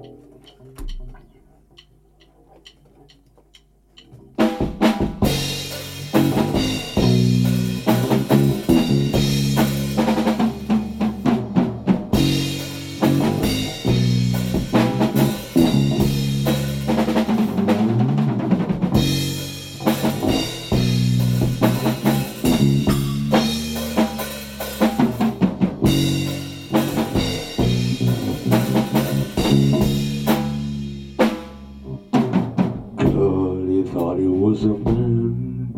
Продолжение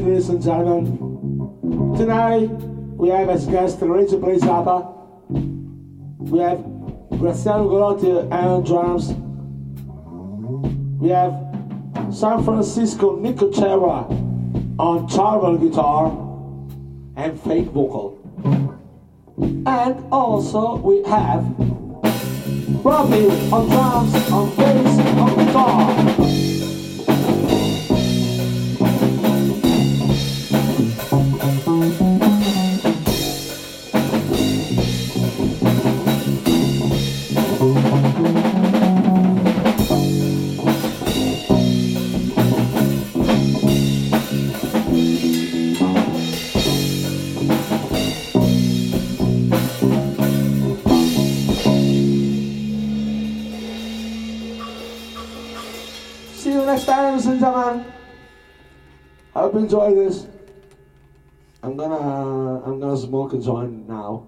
ladies and gentlemen. Tonight, we have as guest Lorenzo Zappa. We have Graziano Ugolotti on drums. We have San Francisco Nico Chera on charvel guitar and fake vocal. And also we have Robbie on drums, on bass, on guitar. Hope you enjoy this. I'm gonna I'm gonna smoke a joint now.